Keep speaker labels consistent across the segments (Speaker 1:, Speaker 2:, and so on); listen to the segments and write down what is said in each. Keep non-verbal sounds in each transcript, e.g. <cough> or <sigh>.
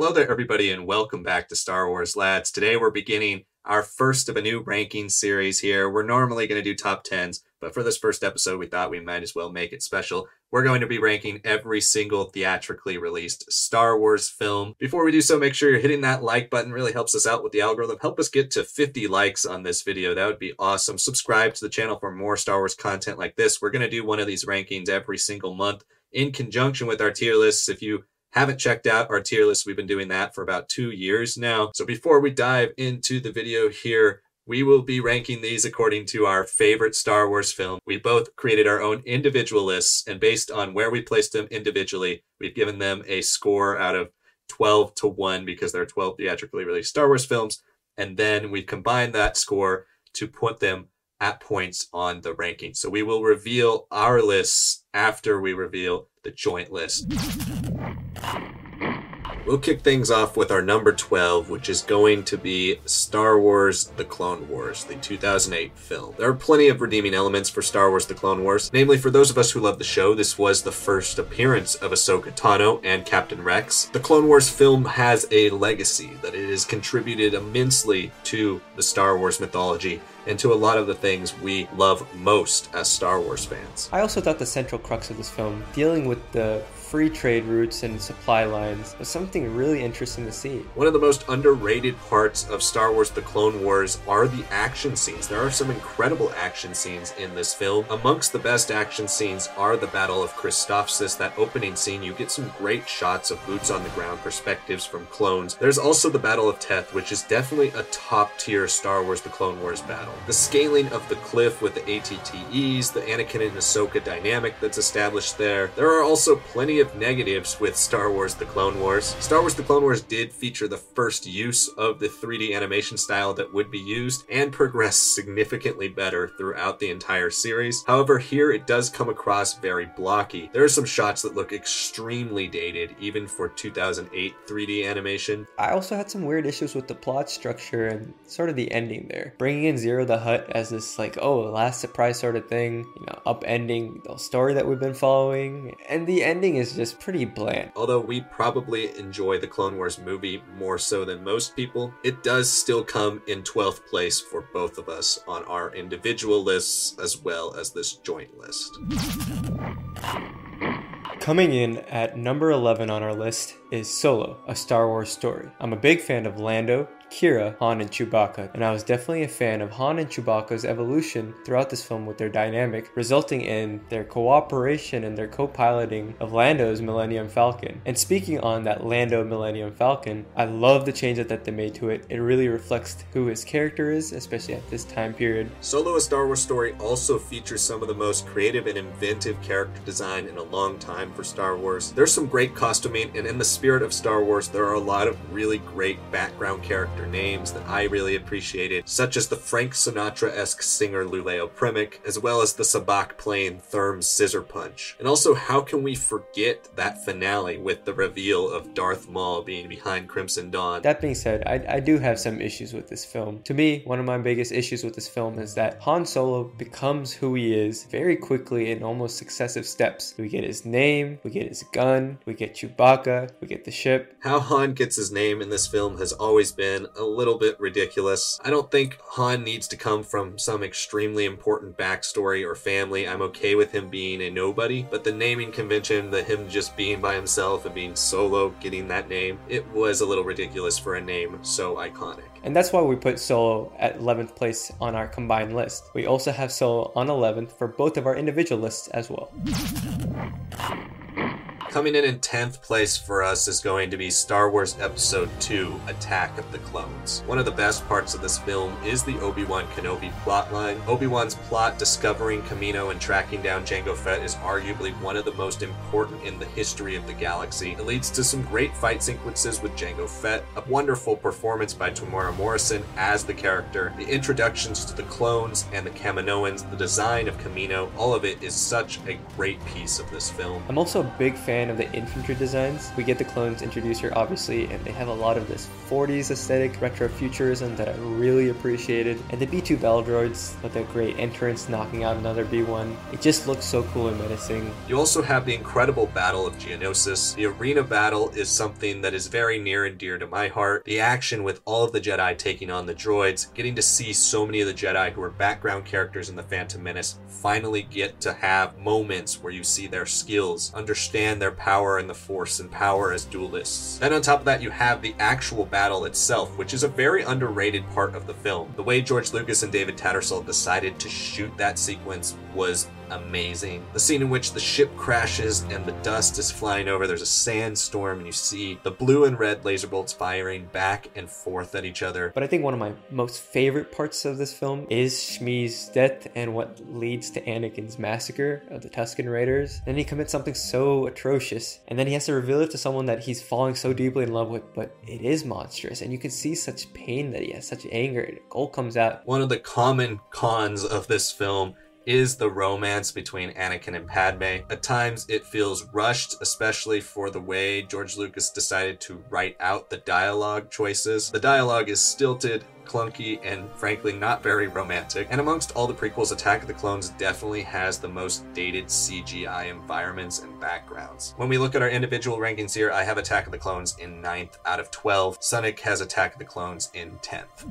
Speaker 1: Hello there, everybody, and welcome back to Star Wars Lads. Today we're beginning our first of a new ranking series here. We're normally going to do top 10s, but for this first episode, we thought we might as well make it special. We're going to be ranking every single theatrically released Star Wars film. Before we do so, make sure you're hitting that like button. really helps us out with the algorithm. Help us get to 50 likes on this video. That would be awesome. Subscribe to the channel for more Star Wars content like this. We're going to do one of these rankings every single month in conjunction with our tier lists. If you haven't checked out our tier list, we've been doing that for about two years now. So before we dive into the video here, we will be ranking these according to our favorite Star Wars film. We both created our own individual lists, and based on where we placed them individually, we've given them a score out of 12 to 1 because there are 12 theatrically released Star Wars films. And then we combine that score to put them at points on the ranking. So we will reveal our lists after we reveal the joint list. We'll kick things off with our number 12, which is going to be Star Wars The Clone Wars, the 2008 film. There are plenty of redeeming elements for Star Wars The Clone Wars. Namely, for those of us who love the show, this was the first appearance of Ahsoka Tano and Captain Rex. The Clone Wars film has a legacy that it has contributed immensely to the Star Wars mythology and to a lot of the things we love most as Star Wars fans.
Speaker 2: I also thought the central crux of this film, dealing with the free trade routes and supply lines was something really interesting to see.
Speaker 1: One of the most underrated parts of Star Wars The Clone Wars are the action scenes. There are some incredible action scenes in this film. Amongst the best action scenes are the Battle of Christophsis, that opening scene. You get some great shots of boots on the ground perspectives from clones. There's also the Battle of Teth, which is definitely a top tier Star Wars The Clone Wars battle. The scaling of the cliff with the ATTEs, the Anakin and Ahsoka dynamic that's established there. There are also plenty of negatives with Star Wars The Clone Wars. Star Wars The Clone Wars did feature the first use of the 3D animation style that would be used and progressed significantly better throughout the entire series. However, here it does come across very blocky. There are some shots that look extremely dated, even for 2008 3D animation.
Speaker 2: I also had some weird issues with the plot structure and sort of the ending there. Bringing in The Hutt as this, like, oh, last surprise sort of thing, you know, upending the story that we've been following. And the ending is just pretty bland.
Speaker 1: Although we probably enjoy the Clone Wars movie more so than most people, it does still come in 12th place for both of us on our individual lists as well as this joint list.
Speaker 2: Coming in at number 11 on our list is Solo, a Star Wars story. I'm a big fan of Lando, Qi'ra, Han, and Chewbacca, and I was definitely a fan of Han and Chewbacca's evolution throughout this film with their dynamic, resulting in their cooperation and their co-piloting of Lando's Millennium Falcon. And speaking on that Lando Millennium Falcon, I love the change that they made to it. It really reflects who his character is, especially at this time period.
Speaker 1: Solo A Star Wars Story also features some of the most creative and inventive character design in a long time for Star Wars. There's some great costuming, and in the spirit of Star Wars, there are a lot of really great background characters character names that I really appreciated, such as the Frank Sinatra esque singer Lulleo Primbo, as well as the Sabacc playing Therm's Scissor Punch. And also, how can we forget that finale with the reveal of Darth Maul being behind Crimson Dawn?
Speaker 2: That being said, I, I do have some issues with this film. To me, one of my biggest issues with this film is that Han Solo becomes who he is very quickly in almost successive steps. We get his name, we get his gun, we get Chewbacca, we get the ship.
Speaker 1: How Han gets his name in this film has always been a little bit ridiculous. I don't think Han needs to come from some extremely important backstory or family. I'm okay with him being a nobody, but the naming convention, the him just being by himself and being solo, getting that name, it was a little ridiculous for a name so iconic.
Speaker 2: And that's why we put Solo at 11th place on our combined list. We also have Solo on 11th for both of our individual lists as well.
Speaker 1: Coming in in 10th place for us is going to be Star Wars Episode 2 Attack of the Clones. One of the best parts of this film is the Obi Wan Kenobi plotline. Obi Wan's plot discovering Kamino and tracking down Jango Fett is arguably one of the most important in the history of the galaxy. It leads to some great fight sequences with Jango Fett, a wonderful performance by Temuera Morrison as the character, the introductions to the clones and the Kaminoans, the design of Kamino, all of it is such a great piece of this film.
Speaker 2: I'm also a big fan fan of the infantry designs. We get the clones introduced here, obviously, and they have a lot of this 40s aesthetic, retro futurism that I really appreciated. And the B2 battle droids with a great entrance, knocking out another B1. It just looks so cool and menacing.
Speaker 1: You also have the incredible Battle of Geonosis. The arena battle is something that is very near and dear to my heart. The action with all of the Jedi taking on the droids, getting to see so many of the Jedi who are background characters in the Phantom Menace finally get to have moments where you see their skills, understand their power and the Force and power as duelists. Then on top of that, you have the actual battle itself, which is a very underrated part of the film. The way George Lucas and David Tattersall decided to shoot that sequence was amazing. The scene in which the ship crashes and the dust is flying over, there's a sandstorm, and you see the blue and red laser bolts firing back and forth at each other.
Speaker 2: But I think one of my most favorite parts of this film is Shmi's death and what leads to Anakin's massacre of the Tusken Raiders. Then he commits something so atrocious, and then he has to reveal it to someone that he's falling so deeply in love with, but it is monstrous, and you can see such pain that he has, such anger. And Gold comes out.
Speaker 1: One of the common cons of this film is the romance between Anakin and Padme. At times it feels rushed, especially for the way George Lucas decided to write out the dialogue choices. The dialogue is stilted, clunky, and frankly not very romantic. And amongst all the prequels, Attack of the Clones definitely has the most dated CGI environments and backgrounds. When we look at our individual rankings here, I have Attack of the Clones in 9th out of 12. Sanak has Attack of the Clones in 10th.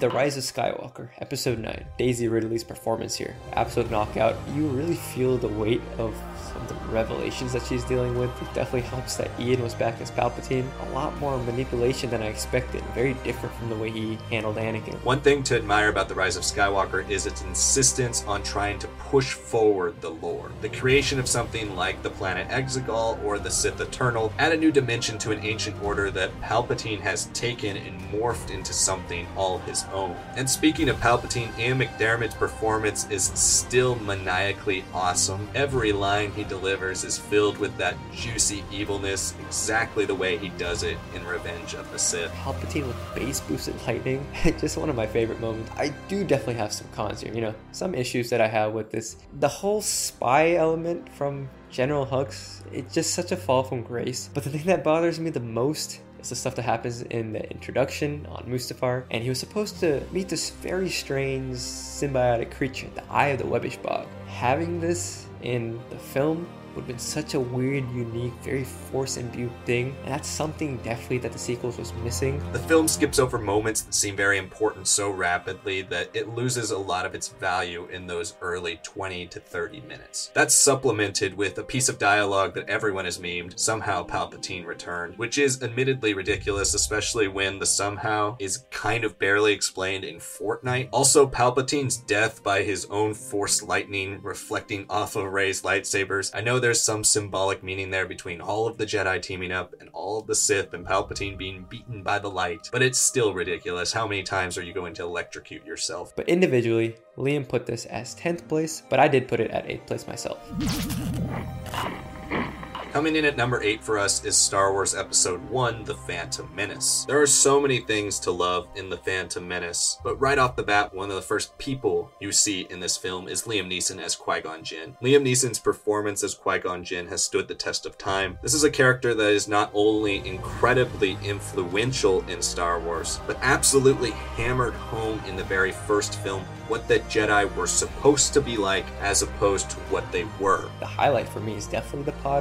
Speaker 2: The Rise of Skywalker, Episode 9. Daisy Ridley's performance here. Absolute knockout. You really feel the weight of some of the revelations that she's dealing with. It definitely helps that Ian was back as Palpatine. A lot more manipulation than I expected. Very different from the way he handled Anakin.
Speaker 1: One thing to admire about The Rise of Skywalker is its insistence on trying to push forward the lore. The creation of something like the planet Exegol or the Sith Eternal add a new dimension to an ancient order that Palpatine has taken and morphed into something all his own. And speaking of Palpatine, Ian McDiarmid's performance is still maniacally awesome. Every line he delivers is filled with that juicy evilness, exactly the way he does it in Revenge of the Sith.
Speaker 2: Palpatine with bass boosted lightning. <laughs> Just one of my favorite moments. I do definitely have some cons here. You know, some issues that I have with this. The whole spy element from General Hux, it's just such a fall from grace. But the thing that bothers me the most it's the stuff that happens in the introduction on Mustafar, and he was supposed to meet this very strange symbiotic creature, the Eye of the Webbish Bog. Having this in the film would have been such a weird, unique, very force imbued thing, and that's something definitely that the sequels was missing.
Speaker 1: The film skips over moments that seem very important so rapidly that it loses a lot of its value in those early 20 to 30 minutes. That's supplemented with a piece of dialogue that everyone has memed, somehow Palpatine returned, which is admittedly ridiculous, especially when the somehow is kind of barely explained in Fortnite. Also, Palpatine's death by his own force lightning reflecting off of Rey's lightsabers. I know there's some symbolic meaning there between all of the Jedi teaming up and all of the Sith and Palpatine being beaten by the light, but it's still ridiculous. How many times are you going to electrocute yourself?
Speaker 2: But individually, Liam put this as 10th place, but I did put it at 8th place myself.
Speaker 1: Coming in at number 8 for us is Star Wars Episode 1 The Phantom Menace. There are so many things to love in The Phantom Menace, but right off the bat, one of the first people you see in this film is Liam Neeson as Qui Gon Jinn. Liam Neeson's performance as Qui Gon Jinn has stood the test of time. This is a character that is not only incredibly influential in Star Wars, but absolutely hammered home in the very first film what the Jedi were supposed to be like as opposed to what they were.
Speaker 2: The highlight for me is definitely the pod.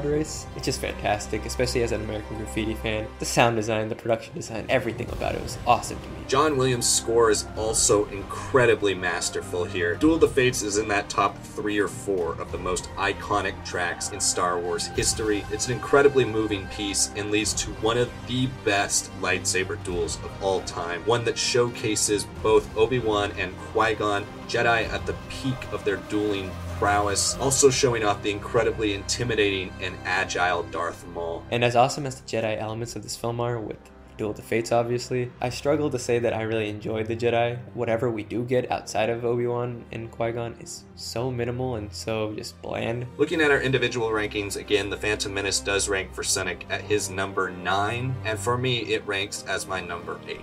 Speaker 2: It's just fantastic, especially as an American Graffiti fan. The sound design, the production design, everything about it was awesome to me.
Speaker 1: John Williams' score is also incredibly masterful here. Duel of the Fates is in that top three or four of the most iconic tracks in Star Wars history. It's an incredibly moving piece and leads to one of the best lightsaber duels of all time. One that showcases both Obi-Wan and Qui-Gon Jedi at the peak of their dueling prowess, also showing off the incredibly intimidating and agile Darth Maul.
Speaker 2: And as awesome as the Jedi elements of this film are, with Duel of the Fates, obviously. I struggle to say that I really enjoyed the Jedi. Whatever we do get outside of Obi Wan and Qui Gon is so minimal and so just bland.
Speaker 1: Looking at our individual rankings, again, The Phantom Menace does rank for Sanak at his number 9, and for me, it ranks as my number 8.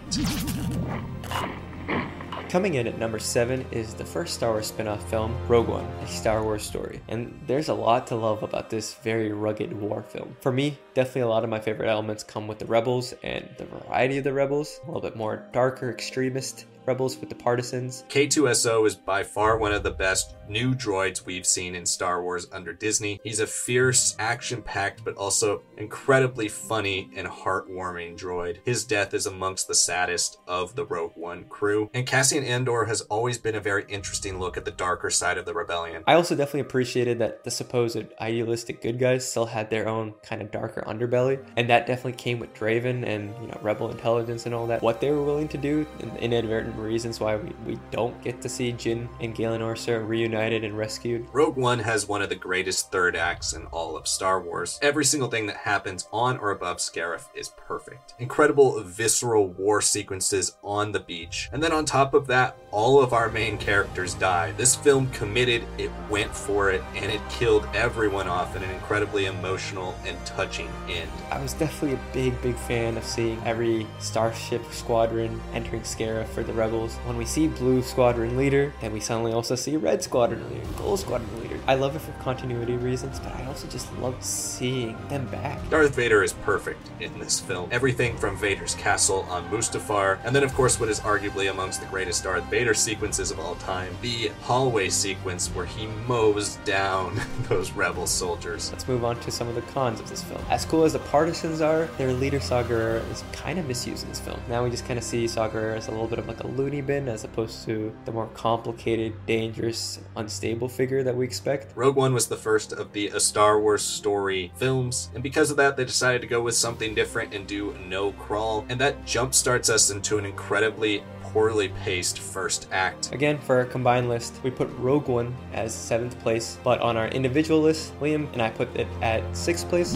Speaker 2: Coming in at number 7 is the first Star Wars spin off film, Rogue One, a Star Wars story. And there's a lot to love about this very rugged war film. For me, definitely a lot of my favorite elements come with the Rebels and the variety of the Rebels, a little bit more darker, extremist, Rebels with the Partisans.
Speaker 1: K2SO is by far one of the best new droids we've seen in Star Wars under Disney. He's a fierce, action packed, but also incredibly funny and heartwarming droid. His death is amongst the saddest of the Rogue One crew. And Cassian Andor has always been a very interesting look at the darker side of the rebellion.
Speaker 2: I also definitely appreciated that the supposed idealistic good guys still had their own kind of darker underbelly, and that definitely came with Draven and you know Rebel intelligence and all that. What they were willing to do, and inadvertent reasons why we, we don't get to see Jyn and Galen Erso reunited and rescued.
Speaker 1: Rogue One has one of the greatest third acts in all of Star Wars. Every single thing that happens on or above Scarif is perfect. Incredible visceral war sequences on the beach. And then on top of that, all of our main characters die. This film committed, it went for it, and it killed everyone off in an incredibly emotional and touching end.
Speaker 2: I was definitely a big, big fan of seeing every Starship squadron entering Scarif for the Rebels. When we see Blue Squadron leader, then we suddenly also see Red Squadron leader, Gold Squadron leader. I love it for continuity reasons, but I also just love seeing them back.
Speaker 1: Darth Vader is perfect in this film. Everything from Vader's castle on Mustafar, and then of course what is arguably amongst the greatest Darth Vader sequences of all time, the hallway sequence where he mows down <laughs> those rebel soldiers.
Speaker 2: Let's move on to some of the cons of this film. As cool as the partisans are, their leader Saw Gerrera is kind of misused in this film. Now we just kind of see Saw Gerrera as a little bit of like a loony bin as opposed to the more complicated, dangerous, unstable figure that we expect.
Speaker 1: Rogue One was the first of the A Star Wars story films, and because of that, they decided to go with something different and do no crawl, and that jumpstarts us into an incredibly poorly paced first act.
Speaker 2: Again, for our combined list, we put Rogue One as seventh place, but on our individual list, Liam and I put it at sixth place.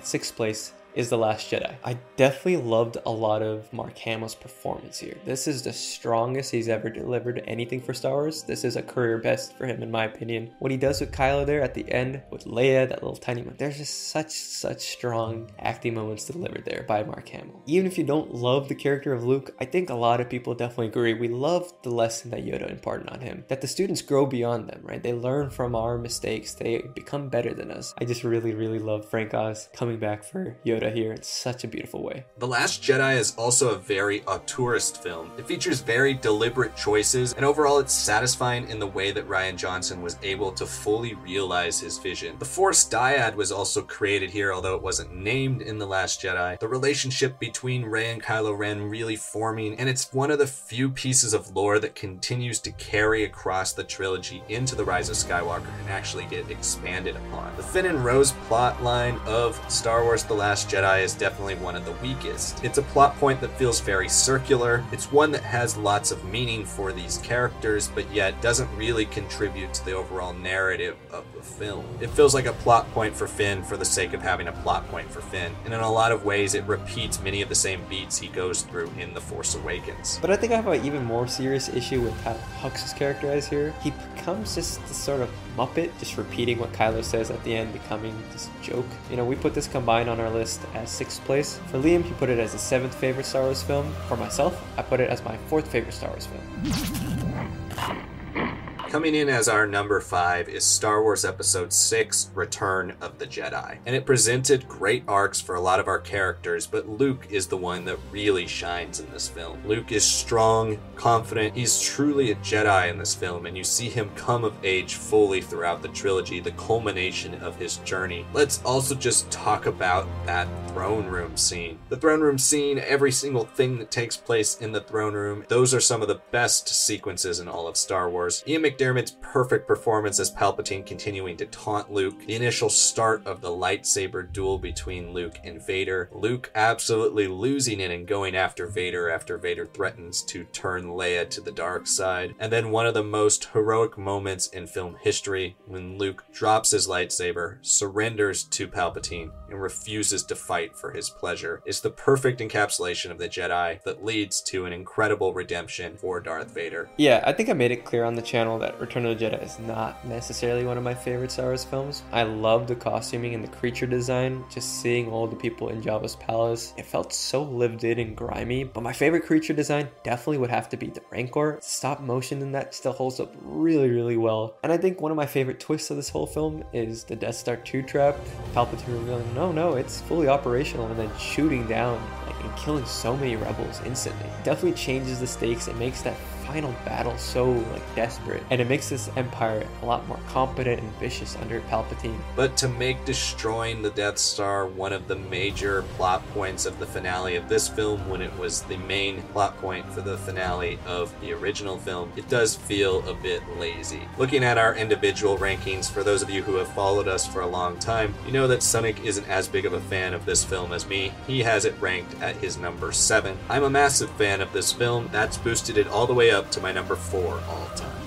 Speaker 2: At sixth place, is The Last Jedi. I definitely loved a lot of Mark Hamill's performance here. This is the strongest he's ever delivered anything for Star Wars. This is a career best for him, in my opinion. What he does with Kylo there at the end, with Leia, that little tiny moment, there's just such, such strong acting moments delivered there by Mark Hamill. Even if you don't love the character of Luke, I think a lot of people definitely agree. We love the lesson that Yoda imparted on him, that the students grow beyond them, right? They learn from our mistakes, they become better than us. I just really, really love Frank Oz coming back for Yoda here in such a beautiful way.
Speaker 1: The Last Jedi is also a very auteurist film. It features very deliberate choices, and overall it's satisfying in the way that Rian Johnson was able to fully realize his vision. The Force Dyad was also created here, although it wasn't named in The Last Jedi. The relationship between Rey and Kylo Ren really forming, and it's one of the few pieces of lore that continues to carry across the trilogy into The Rise of Skywalker and actually get expanded upon. The Finn and Rose plot line of Star Wars The Last Jedi is definitely one of the weakest. It's a plot point that feels very circular. It's one that has lots of meaning for these characters, but yet doesn't really contribute to the overall narrative of the film. It feels like a plot point for Finn for the sake of having a plot point for Finn, and in a lot of ways it repeats many of the same beats he goes through in The Force Awakens.
Speaker 2: But I think I have an even more serious issue with how Hux is characterized here. He becomes just this sort of Muppet, just repeating what Kylo says at the end, becoming this joke. You know, we put this combined on our list as sixth place. For Liam, he put it as his seventh favorite Star Wars film. For myself, I put it as my fourth favorite Star Wars film.
Speaker 1: Coming in as our number five is Star Wars Episode 6 Return of the Jedi. And it presented great arcs for a lot of our characters, but Luke is the one that really shines in this film. Luke is strong, confident, he's truly a Jedi in this film, and you see him come of age fully throughout the trilogy, the culmination of his journey. Let's also just talk about that throne room scene. The throne room scene, every single thing that takes place in the throne room, those are some of the best sequences in all of Star Wars. Ian McDiarmid's perfect performance as Palpatine continuing to taunt Luke, the initial start of the lightsaber duel between Luke and Vader, Luke absolutely losing it and going after Vader after Vader threatens to turn Leia to the dark side, and then one of the most heroic moments in film history when Luke drops his lightsaber, surrenders to Palpatine, and refuses to fight for his pleasure. Is the perfect encapsulation of the Jedi that leads to an incredible redemption for Darth Vader.
Speaker 2: Yeah, I think I made it clear on the channel that Return of the Jedi is not necessarily one of my favorite Star Wars films. I love the costuming and the creature design, just seeing all the people in Jabba's palace. It felt so lived in and grimy, but my favorite creature design definitely would have to be the Rancor. Stop motion in that still holds up really, really well. And I think one of my favorite twists of this whole film is the Death Star 2 trap. Palpatine revealing, no, no, it's fully operational, and then shooting down like, and killing so many rebels instantly. It Definitely changes the stakes. It makes that final battle so like desperate. And it makes this empire a lot more competent and vicious under palpatine.
Speaker 1: But to make destroying the death star one of the major plot points of the finale of this film when it was the main plot point for the finale of the original film it does feel a bit lazy. Looking at our individual rankings for those of you who have followed us for a long time you know that Sanak isn't as big of a fan of this film as me. He has it ranked at his number 7 i'm a massive fan of this film. That's boosted it all the way up up to my number four all time.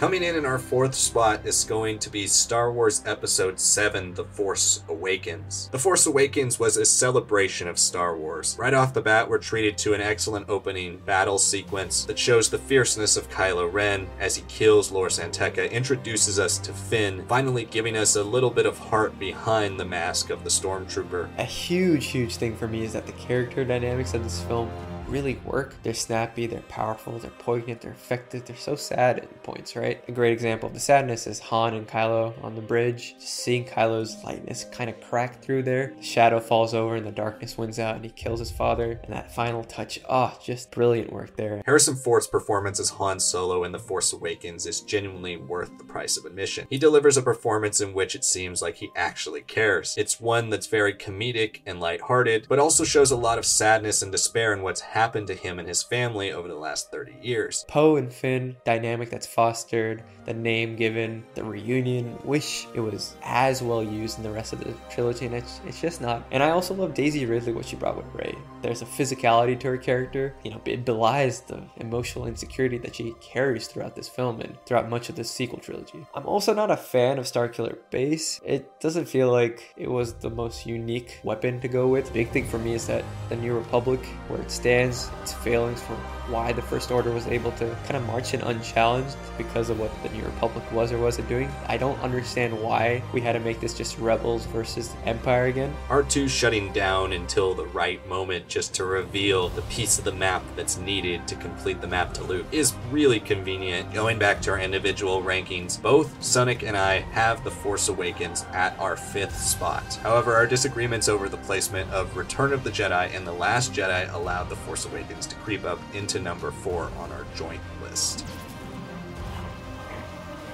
Speaker 1: Coming in in our fourth spot is going to be Star Wars Episode 7 The Force Awakens. The Force Awakens was a celebration of Star Wars. Right off the bat, we're treated to an excellent opening battle sequence that shows the fierceness of Kylo Ren as he kills Lor San Tekka, introduces us to Finn, finally giving us a little bit of heart behind the mask of the Stormtrooper.
Speaker 2: A huge, huge thing for me is that the character dynamics of this film really work. They're snappy, they're powerful, they're poignant, they're effective, they're so sad at points, right? A great example of the sadness is Han and Kylo on the bridge. Just seeing Kylo's lightness kind of crack through there. The shadow falls over and the darkness wins out and he kills his father. And that final touch, oh, just brilliant work there.
Speaker 1: Harrison Ford's performance as Han Solo in The Force Awakens is genuinely worth the price of admission. He delivers a performance in which it seems like he actually cares. It's one that's very comedic and lighthearted, but also shows a lot of sadness and despair in what's happening happened to him and his family over the last 30 years.
Speaker 2: Poe and Finn, dynamic that's fostered, the name given, the reunion, wish it was as well used in the rest of the trilogy, and it's, it's just not. And I also love Daisy Ridley, what she brought with Rey. There's a physicality to her character, you know, it belies the emotional insecurity that she carries throughout this film and throughout much of the sequel trilogy. I'm also not a fan of Starkiller Base. It doesn't feel like it was the most unique weapon to go with. The Big thing for me is that the New Republic, where it stands, its failings for why the First Order was able to kind of march in unchallenged because of what the New Republic was or wasn't doing. I don't understand why we had to make this just rebels versus Empire again.
Speaker 1: R2 shutting down until the right moment just to reveal the piece of the map that's needed to complete the map to Luke is really convenient. Going back to our individual rankings, both Sanak and I have The Force Awakens at our fifth spot. However, our disagreements over the placement of Return of the Jedi and The Last Jedi allowed The Force Awakens to creep up into number four on our joint list.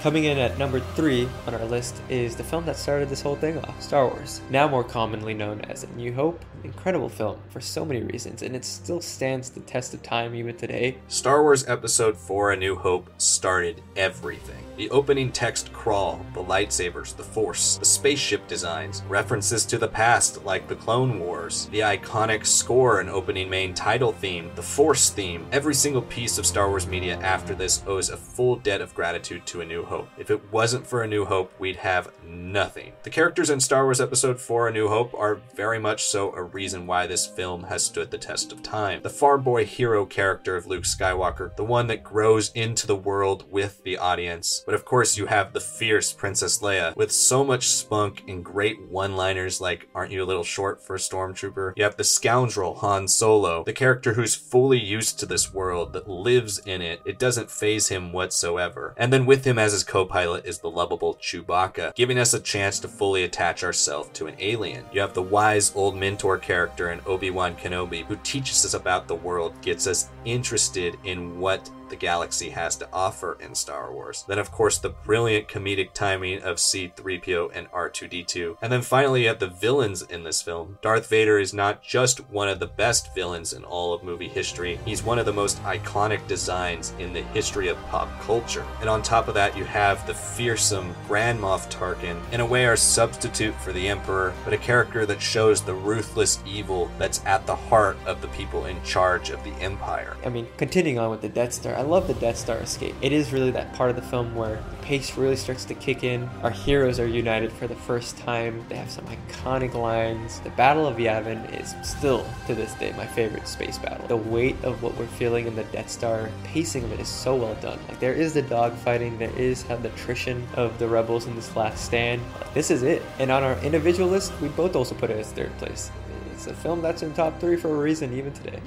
Speaker 2: Coming in at number three on our list is the film that started this whole thing off Star Wars, now more commonly known as A New Hope. Incredible film for so many reasons, and it still stands the test of time even today.
Speaker 1: Star Wars Episode 4 A New Hope started everything. The opening text crawl, the lightsabers, the Force, the spaceship designs, references to the past like the Clone Wars, the iconic score and opening main title theme, the Force theme. Every single piece of Star Wars media after this owes a full debt of gratitude to A New Hope. If it wasn't for A New Hope, we'd have nothing. The characters in Star Wars Episode 4 A New Hope are very much so a reason why this film has stood the test of time. The far boy hero character of Luke Skywalker, the one that grows into the world with the audience, but of course, you have the fierce Princess Leia with so much spunk and great one liners like, Aren't you a little short for a stormtrooper? You have the scoundrel Han Solo, the character who's fully used to this world, that lives in it. It doesn't faze him whatsoever. And then with him as his co pilot is the lovable Chewbacca, giving us a chance to fully attach ourselves to an alien. You have the wise old mentor character in Obi Wan Kenobi who teaches us about the world, gets us interested in what the galaxy has to offer in Star Wars. Then, of course, the brilliant comedic timing of C3PO and R2D2. And then finally, you have the villains in this film. Darth Vader is not just one of the best villains in all of movie history, he's one of the most iconic designs in the history of pop culture. And on top of that, you have the fearsome Grand Moff Tarkin, in a way, our substitute for the Emperor, but a character that shows the ruthless evil that's at the heart of the people in charge of the Empire.
Speaker 2: I mean, continuing on with the Death Star, I love the Death Star escape. It is really that part of the film where the pace really starts to kick in. Our heroes are united for the first time. They have some iconic lines. The Battle of Yavin is still, to this day, my favorite space battle. The weight of what we're feeling in the Death Star, pacing of it is so well done. Like there is the dogfighting, there is the attrition of the rebels in this last stand. Like, This is it. And on our individual list, we both also put it as third place. It's a film that's in top three for a reason, even today.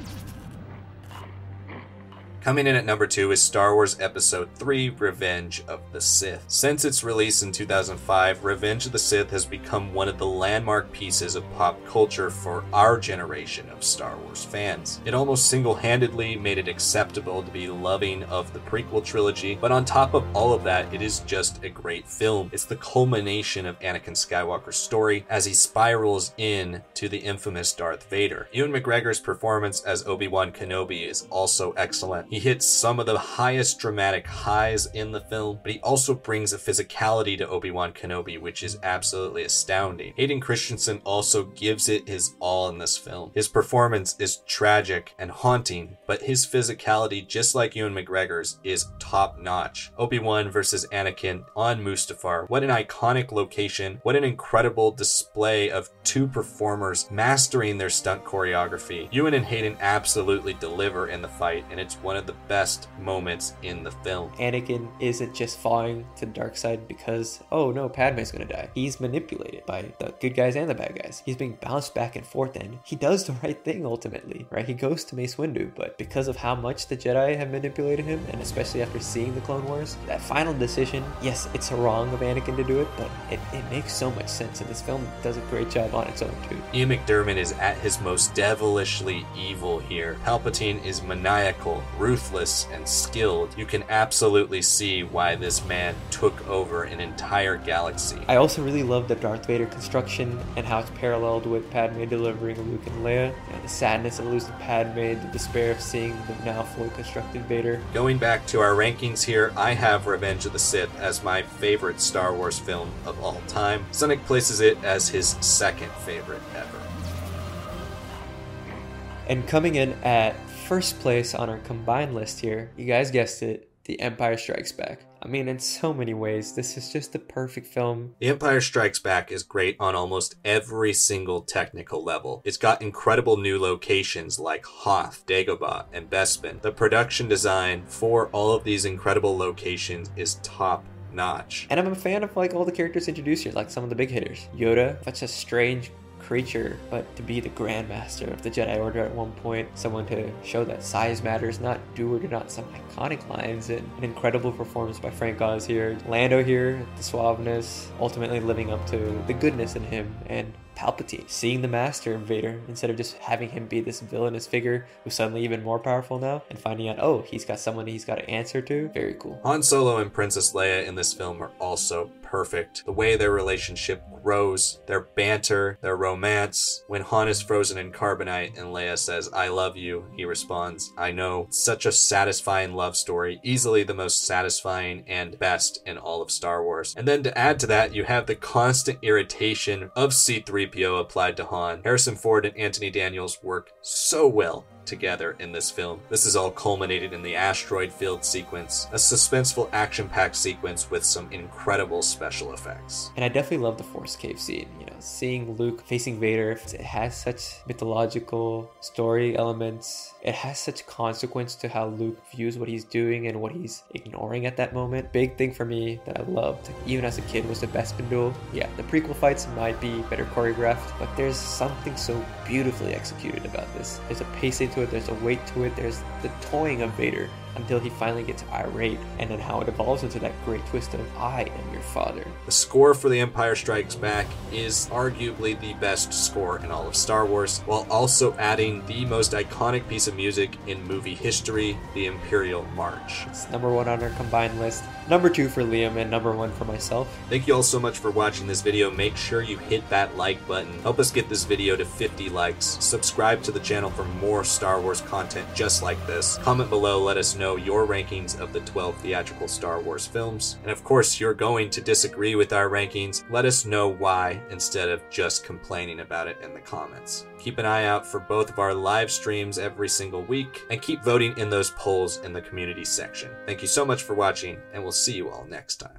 Speaker 1: Coming in at number two is Star Wars Episode 3 Revenge of the Sith. Since its release in 2005, Revenge of the Sith has become one of the landmark pieces of pop culture for our generation of Star Wars fans. It almost single handedly made it acceptable to be loving of the prequel trilogy, but on top of all of that, it is just a great film. It's the culmination of Anakin Skywalker's story as he spirals in to the infamous Darth Vader. Ewan McGregor's performance as Obi Wan Kenobi is also excellent. He hits some of the highest dramatic highs in the film, but he also brings a physicality to Obi-Wan Kenobi, which is absolutely astounding. Hayden Christensen also gives it his all in this film. His performance is tragic and haunting, but his physicality, just like Ewan McGregor's, is top notch. Obi-Wan versus Anakin on Mustafar. What an iconic location. What an incredible display of two performers mastering their stunt choreography. Ewan and Hayden absolutely deliver in the fight, and it's one of the best moments in the film.
Speaker 2: Anakin isn't just falling to the dark side because, oh no, Padme's gonna die. He's manipulated by the good guys and the bad guys. He's being bounced back and forth, and he does the <laughs> right thing ultimately, right? He goes to Mace Windu, but because of how much the Jedi have manipulated him, and especially after seeing the Clone Wars, that final decision, yes, it's wrong of Anakin to do it, but it, it makes so much sense, and this film does a great job on its own too.
Speaker 1: Ian McDiarmid is at his most devilishly evil here. Palpatine is maniacal, ruthless, and skilled, you can absolutely see why this man took over an entire galaxy.
Speaker 2: I also really love the Darth Vader construction and how it's paralleled with Padme delivering Luke and Leia, and the sadness of losing Padme, the despair of seeing the now fully constructed Vader.
Speaker 1: Going back to our rankings here, I have Revenge of the Sith as my favorite Star Wars film of all time. Sanak places it as his second favorite ever.
Speaker 2: And coming in at first place on our combined list here, you guys guessed it, The Empire Strikes Back. I mean, in so many ways, this is just the perfect film.
Speaker 1: The Empire Strikes Back is great on almost every single technical level. It's got incredible new locations like Hoth, Dagobah, and Bespin. The production design for all of these incredible locations is top notch.
Speaker 2: And I'm a fan of like all the characters introduced here, like some of the big hitters. Yoda, such a strange creature, but to be the Grandmaster of the Jedi Order at one point, someone to show that size matters, not do or do not, some iconic lines, and an incredible performance by Frank Oz here. Lando here, the suaveness, ultimately living up to the goodness in him, and Palpatine, seeing the master in Vader instead of just having him be this villainous figure who's suddenly even more powerful now, and finding out, oh, he's got someone he's got to answer to. Very cool.
Speaker 1: Han Solo and Princess Leia in this film are also perfect. The way their relationship grows, their banter, their romance. When Han is frozen in carbonite and Leia says, I love you, he responds, I know. Such a satisfying love story, easily the most satisfying and best in all of Star Wars. And then to add to that, you have the constant irritation of C3PO applied to Han. Harrison Ford and Anthony Daniels work so well together in this film. This is all culminated in the asteroid field sequence, a suspenseful action packed sequence with some incredible special effects.
Speaker 2: And I definitely love the Force Cave scene. You know, seeing Luke facing Vader, it has such mythological story elements. It has such consequence to how Luke views what he's doing and what he's ignoring at that moment. Big thing for me that I loved, even as a kid, was the Bespin duel. Yeah, the prequel fights might be better choreographed, but there's something so beautifully executed about this. There's a pacing to it, there's a weight to it, there's the toying of Vader until he finally gets irate, and then how it evolves into that great twist of I am your father.
Speaker 1: The score for The Empire Strikes Back is arguably the best score in all of Star Wars, while also adding the most iconic piece of music in movie history, the Imperial March.
Speaker 2: It's number one on our combined list, number two for Liam, and number one for myself.
Speaker 1: Thank you all so much for watching this video. Make sure you hit that like button. Help us get this video to 50 likes. Subscribe to the channel for more Star Wars content just like this. Comment below, let us know your rankings of the 12 theatrical Star Wars films. And of course, you're going to disagree with our rankings. Let us know why instead of just complaining about it in the comments. Keep an eye out for both of our live streams every single week and keep voting in those polls in the community section. Thank you so much for watching, and we'll see you all next time.